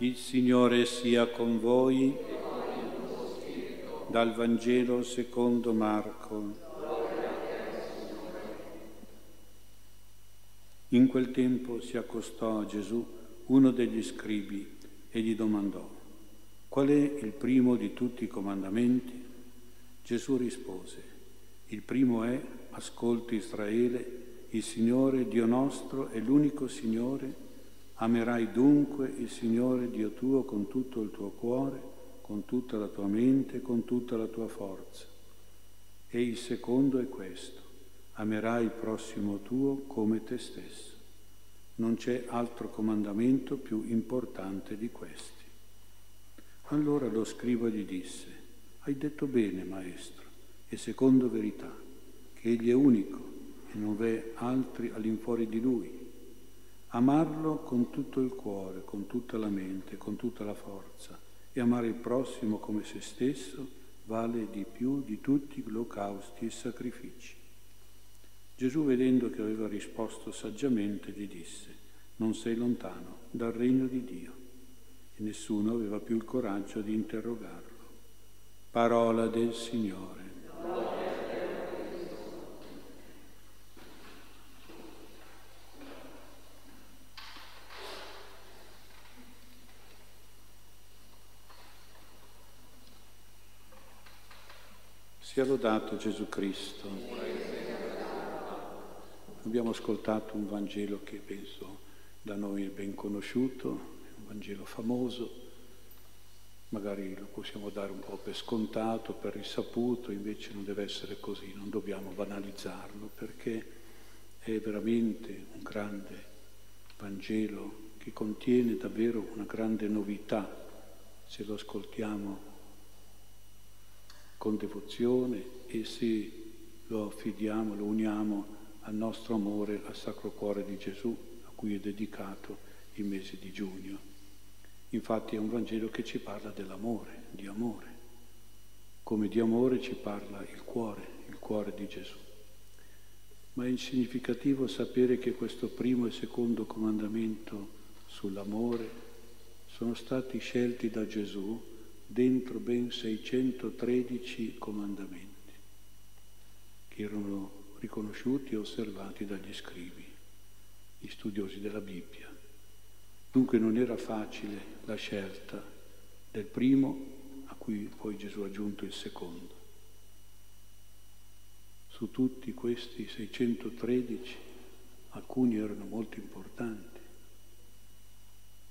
Il Signore sia con voi. Dal Vangelo secondo Marco. In quel tempo si accostò a Gesù uno degli scribi e gli domandò, qual è il primo di tutti i comandamenti? Gesù rispose, il primo è, ascolti Israele, il Signore Dio nostro è l'unico Signore Amerai dunque il Signore Dio tuo con tutto il tuo cuore, con tutta la tua mente, con tutta la tua forza. E il secondo è questo, amerai il prossimo tuo come te stesso. Non c'è altro comandamento più importante di questi. Allora lo scriba gli disse, hai detto bene, maestro, e secondo verità, che egli è unico e non v'è altri all'infuori di lui Amarlo con tutto il cuore, con tutta la mente, con tutta la forza e amare il prossimo come se stesso vale di più di tutti gli olocausti e sacrifici. Gesù, vedendo che aveva risposto saggiamente, gli disse, non sei lontano dal regno di Dio. E nessuno aveva più il coraggio di interrogarlo. Parola del Signore. Sia lodato Gesù Cristo. Abbiamo ascoltato un Vangelo che penso da noi è ben conosciuto, un Vangelo famoso, magari lo possiamo dare un po' per scontato, per risaputo, invece non deve essere così, non dobbiamo banalizzarlo perché è veramente un grande Vangelo che contiene davvero una grande novità se lo ascoltiamo con devozione e se lo affidiamo, lo uniamo al nostro amore al Sacro Cuore di Gesù, a cui è dedicato il mese di giugno. Infatti è un Vangelo che ci parla dell'amore, di amore, come di amore ci parla il cuore, il cuore di Gesù. Ma è significativo sapere che questo primo e secondo comandamento sull'amore sono stati scelti da Gesù dentro ben 613 comandamenti che erano riconosciuti e osservati dagli scrivi, gli studiosi della Bibbia. Dunque non era facile la scelta del primo a cui poi Gesù ha aggiunto il secondo. Su tutti questi 613 alcuni erano molto importanti.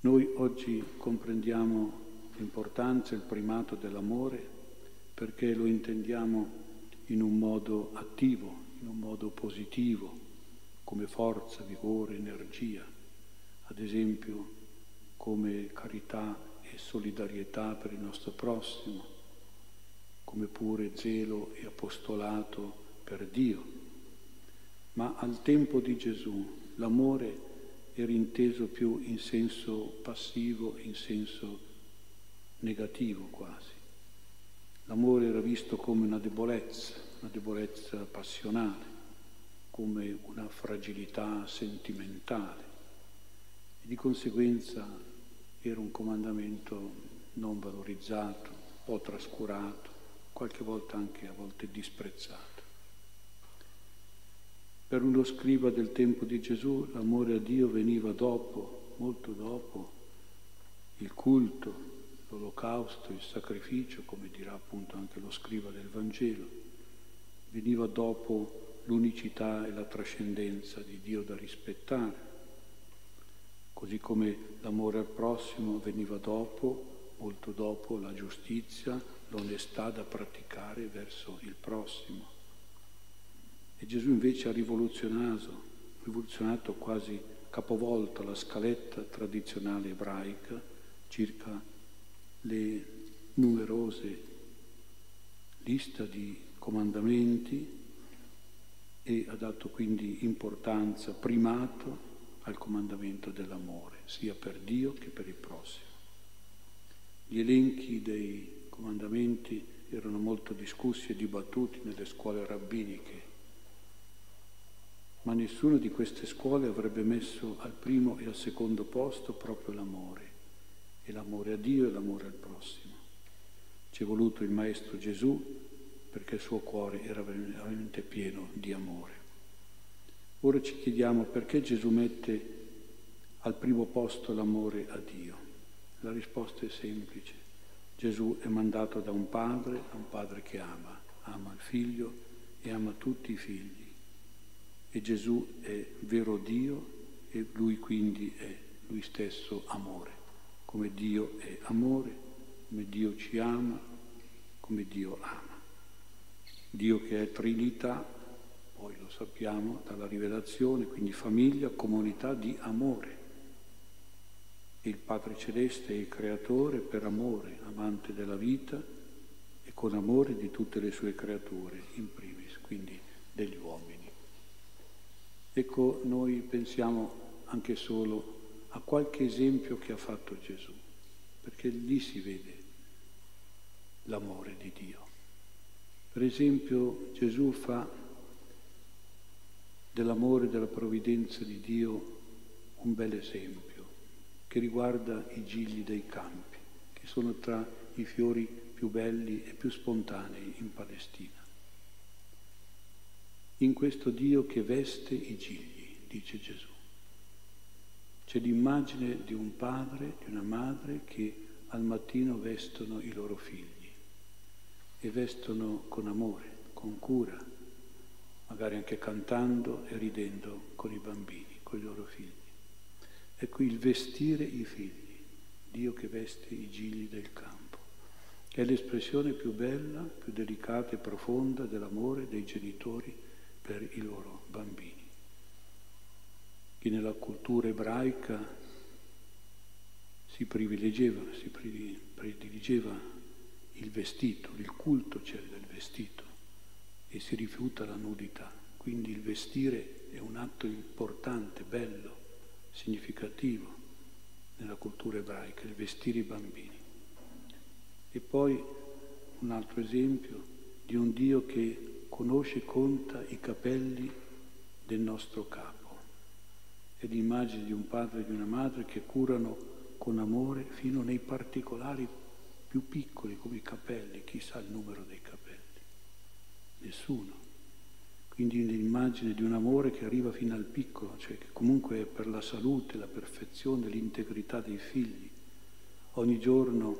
Noi oggi comprendiamo l'importanza e il primato dell'amore perché lo intendiamo in un modo attivo, in un modo positivo, come forza, vigore, energia, ad esempio come carità e solidarietà per il nostro prossimo, come pure zelo e apostolato per Dio. Ma al tempo di Gesù l'amore era inteso più in senso passivo, in senso negativo quasi. L'amore era visto come una debolezza, una debolezza passionale, come una fragilità sentimentale e di conseguenza era un comandamento non valorizzato, un po' trascurato, qualche volta anche a volte disprezzato. Per uno scriba del tempo di Gesù l'amore a Dio veniva dopo, molto dopo, il culto, l'olocausto, il sacrificio, come dirà appunto anche lo scriva del Vangelo, veniva dopo l'unicità e la trascendenza di Dio da rispettare, così come l'amore al prossimo veniva dopo, molto dopo, la giustizia, l'onestà da praticare verso il prossimo. E Gesù invece ha rivoluzionato, rivoluzionato quasi capovolto la scaletta tradizionale ebraica circa le numerose lista di comandamenti e ha dato quindi importanza, primato al comandamento dell'amore, sia per Dio che per il prossimo. Gli elenchi dei comandamenti erano molto discussi e dibattuti nelle scuole rabbiniche, ma nessuna di queste scuole avrebbe messo al primo e al secondo posto proprio l'amore. E l'amore a Dio e l'amore al prossimo. Ci è voluto il Maestro Gesù perché il suo cuore era veramente pieno di amore. Ora ci chiediamo perché Gesù mette al primo posto l'amore a Dio. La risposta è semplice. Gesù è mandato da un padre, da un padre che ama, ama il figlio e ama tutti i figli. E Gesù è vero Dio e lui quindi è lui stesso amore, come Dio è amore, come Dio ci ama, come Dio ama. Dio che è Trinità, poi lo sappiamo dalla rivelazione, quindi famiglia, comunità di amore. il Padre Celeste è il Creatore per amore, amante della vita e con amore di tutte le sue creature, in primis, quindi degli uomini. Ecco, noi pensiamo anche solo a qualche esempio che ha fatto Gesù, perché lì si vede l'amore di Dio. Per esempio Gesù fa dell'amore della provvidenza di Dio un bel esempio che riguarda i gigli dei campi, che sono tra i fiori più belli e più spontanei in Palestina. In questo Dio che veste i gigli, dice Gesù. C'è l'immagine di un padre, di una madre che al mattino vestono i loro figli e vestono con amore, con cura, magari anche cantando e ridendo con i bambini, con i loro figli. Ecco il vestire i figli, Dio che veste i gigli del campo, è l'espressione più bella, più delicata e profonda dell'amore dei genitori per i loro bambini. Chi nella cultura ebraica si privilegiava, si prediligeva il vestito, il culto c'è del vestito e si rifiuta la nudità. Quindi il vestire è un atto importante, bello, significativo nella cultura ebraica, il vestire i bambini. E poi un altro esempio di un Dio che conosce e conta i capelli del nostro capo. È l'immagine di un padre e di una madre che curano con amore fino nei particolari più piccoli come i capelli, chissà il numero dei capelli? Nessuno. Quindi l'immagine di un amore che arriva fino al piccolo, cioè che comunque è per la salute, la perfezione, l'integrità dei figli. Ogni giorno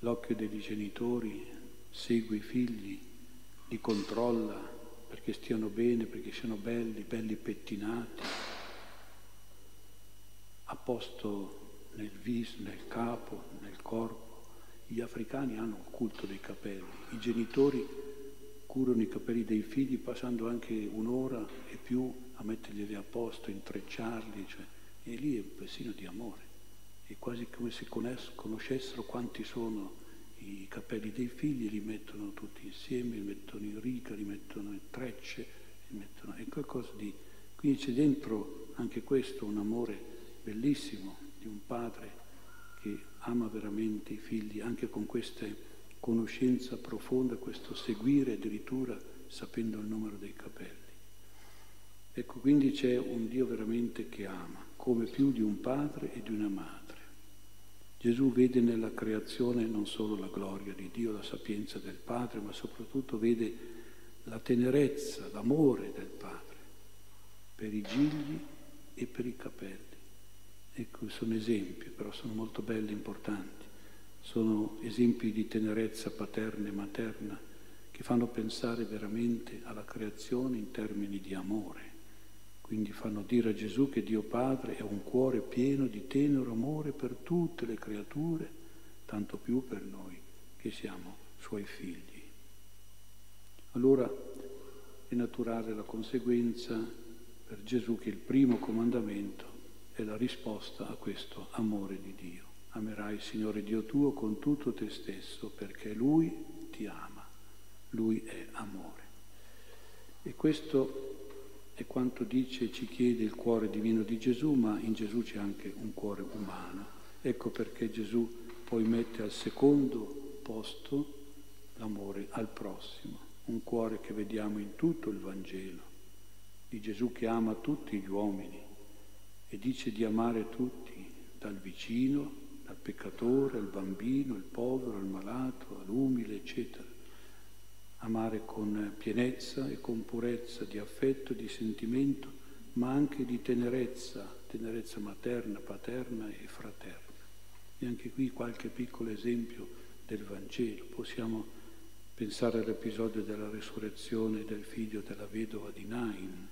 l'occhio dei genitori segue i figli, li controlla perché stiano bene, perché siano belli, belli pettinati, a posto nel viso, nel capo, nel corpo. Gli africani hanno il culto dei capelli, i genitori curano i capelli dei figli passando anche un'ora e più a metterglieli a posto, intrecciarli, cioè, e lì è un persino di amore. È quasi come se conoscessero quanti sono i capelli dei figli, li mettono tutti insieme, li mettono in riga, li mettono in trecce, li mettono... è qualcosa di... Quindi c'è dentro anche questo un amore bellissimo di un padre che ama veramente i figli anche con questa conoscenza profonda, questo seguire addirittura sapendo il numero dei capelli. Ecco, quindi c'è un Dio veramente che ama, come più di un padre e di una madre. Gesù vede nella creazione non solo la gloria di Dio, la sapienza del Padre, ma soprattutto vede la tenerezza, l'amore del Padre per i gigli e per i capelli. Ecco, sono esempi, però sono molto belli, importanti. Sono esempi di tenerezza paterna e materna che fanno pensare veramente alla creazione in termini di amore. Quindi fanno dire a Gesù che Dio Padre è un cuore pieno di tenero amore per tutte le creature, tanto più per noi che siamo suoi figli. Allora è naturale la conseguenza per Gesù che il primo comandamento è la risposta a questo amore di Dio. Amerai il Signore Dio tuo con tutto te stesso perché Lui ti ama, Lui è amore. E questo è quanto dice e ci chiede il cuore divino di Gesù, ma in Gesù c'è anche un cuore umano. Ecco perché Gesù poi mette al secondo posto l'amore al prossimo, un cuore che vediamo in tutto il Vangelo, di Gesù che ama tutti gli uomini e dice di amare tutti, dal vicino, al peccatore, al bambino, al povero, al malato, all'umile, eccetera. Amare con pienezza e con purezza di affetto, di sentimento, ma anche di tenerezza, tenerezza materna, paterna e fraterna. E anche qui qualche piccolo esempio del Vangelo. Possiamo pensare all'episodio della resurrezione del figlio della vedova di Nain,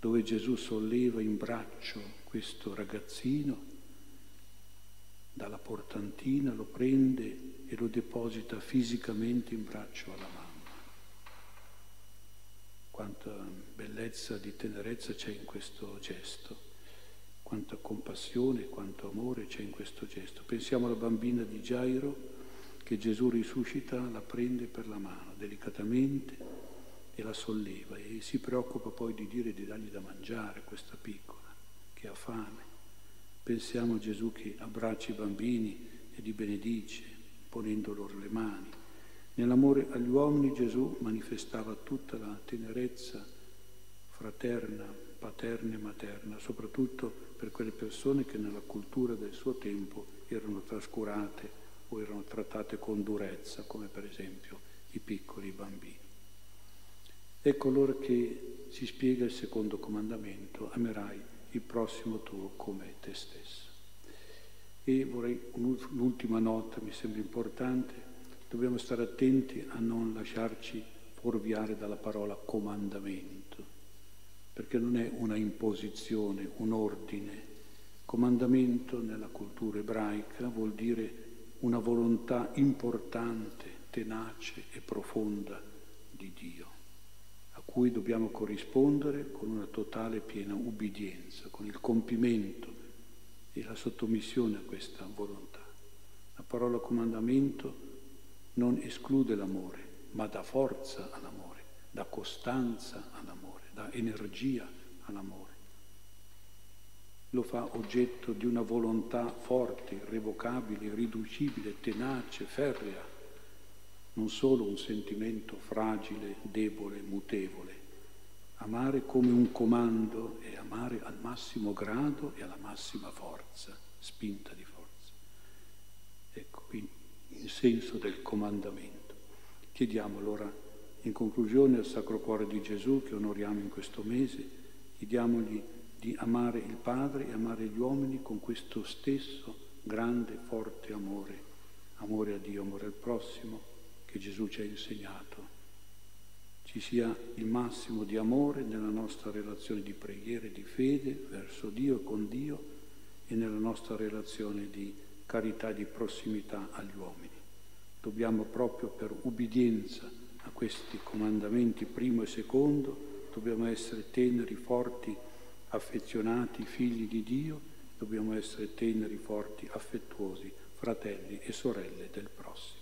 dove Gesù solleva in braccio questo ragazzino dalla portantina, lo prende e lo deposita fisicamente in braccio alla mamma. Quanta bellezza di tenerezza c'è in questo gesto, quanta compassione, quanto amore c'è in questo gesto. Pensiamo alla bambina di Gairo che Gesù risuscita, la prende per la mano delicatamente e la solleva e si preoccupa poi di dire di dargli da mangiare questa piccola che ha fame. Pensiamo a Gesù che abbraccia i bambini e li benedice, ponendo loro le mani. Nell'amore agli uomini Gesù manifestava tutta la tenerezza fraterna, paterna e materna, soprattutto per quelle persone che nella cultura del suo tempo erano trascurate o erano trattate con durezza, come per esempio i piccoli bambini. Ecco allora che si spiega il secondo comandamento, amerai il prossimo tuo come te stesso. E vorrei un'ultima nota, mi sembra importante, dobbiamo stare attenti a non lasciarci fuorviare dalla parola comandamento, perché non è una imposizione, un ordine. Comandamento nella cultura ebraica vuol dire una volontà importante, tenace e profonda di Dio cui dobbiamo corrispondere con una totale piena ubbidienza, con il compimento e la sottomissione a questa volontà. La parola comandamento non esclude l'amore, ma dà forza all'amore, dà costanza all'amore, dà energia all'amore. Lo fa oggetto di una volontà forte, irrevocabile, irriducibile, tenace, ferrea non solo un sentimento fragile, debole, mutevole. Amare come un comando e amare al massimo grado e alla massima forza, spinta di forza. Ecco qui il senso del comandamento. Chiediamo allora in conclusione al Sacro Cuore di Gesù che onoriamo in questo mese, chiediamogli di amare il Padre e amare gli uomini con questo stesso grande, forte amore, amore a Dio, amore al prossimo, che Gesù ci ha insegnato. Ci sia il massimo di amore nella nostra relazione di preghiera e di fede verso Dio con Dio e nella nostra relazione di carità e di prossimità agli uomini. Dobbiamo proprio per ubbidienza a questi comandamenti primo e secondo, dobbiamo essere teneri, forti, affezionati, figli di Dio, dobbiamo essere teneri, forti, affettuosi, fratelli e sorelle del prossimo.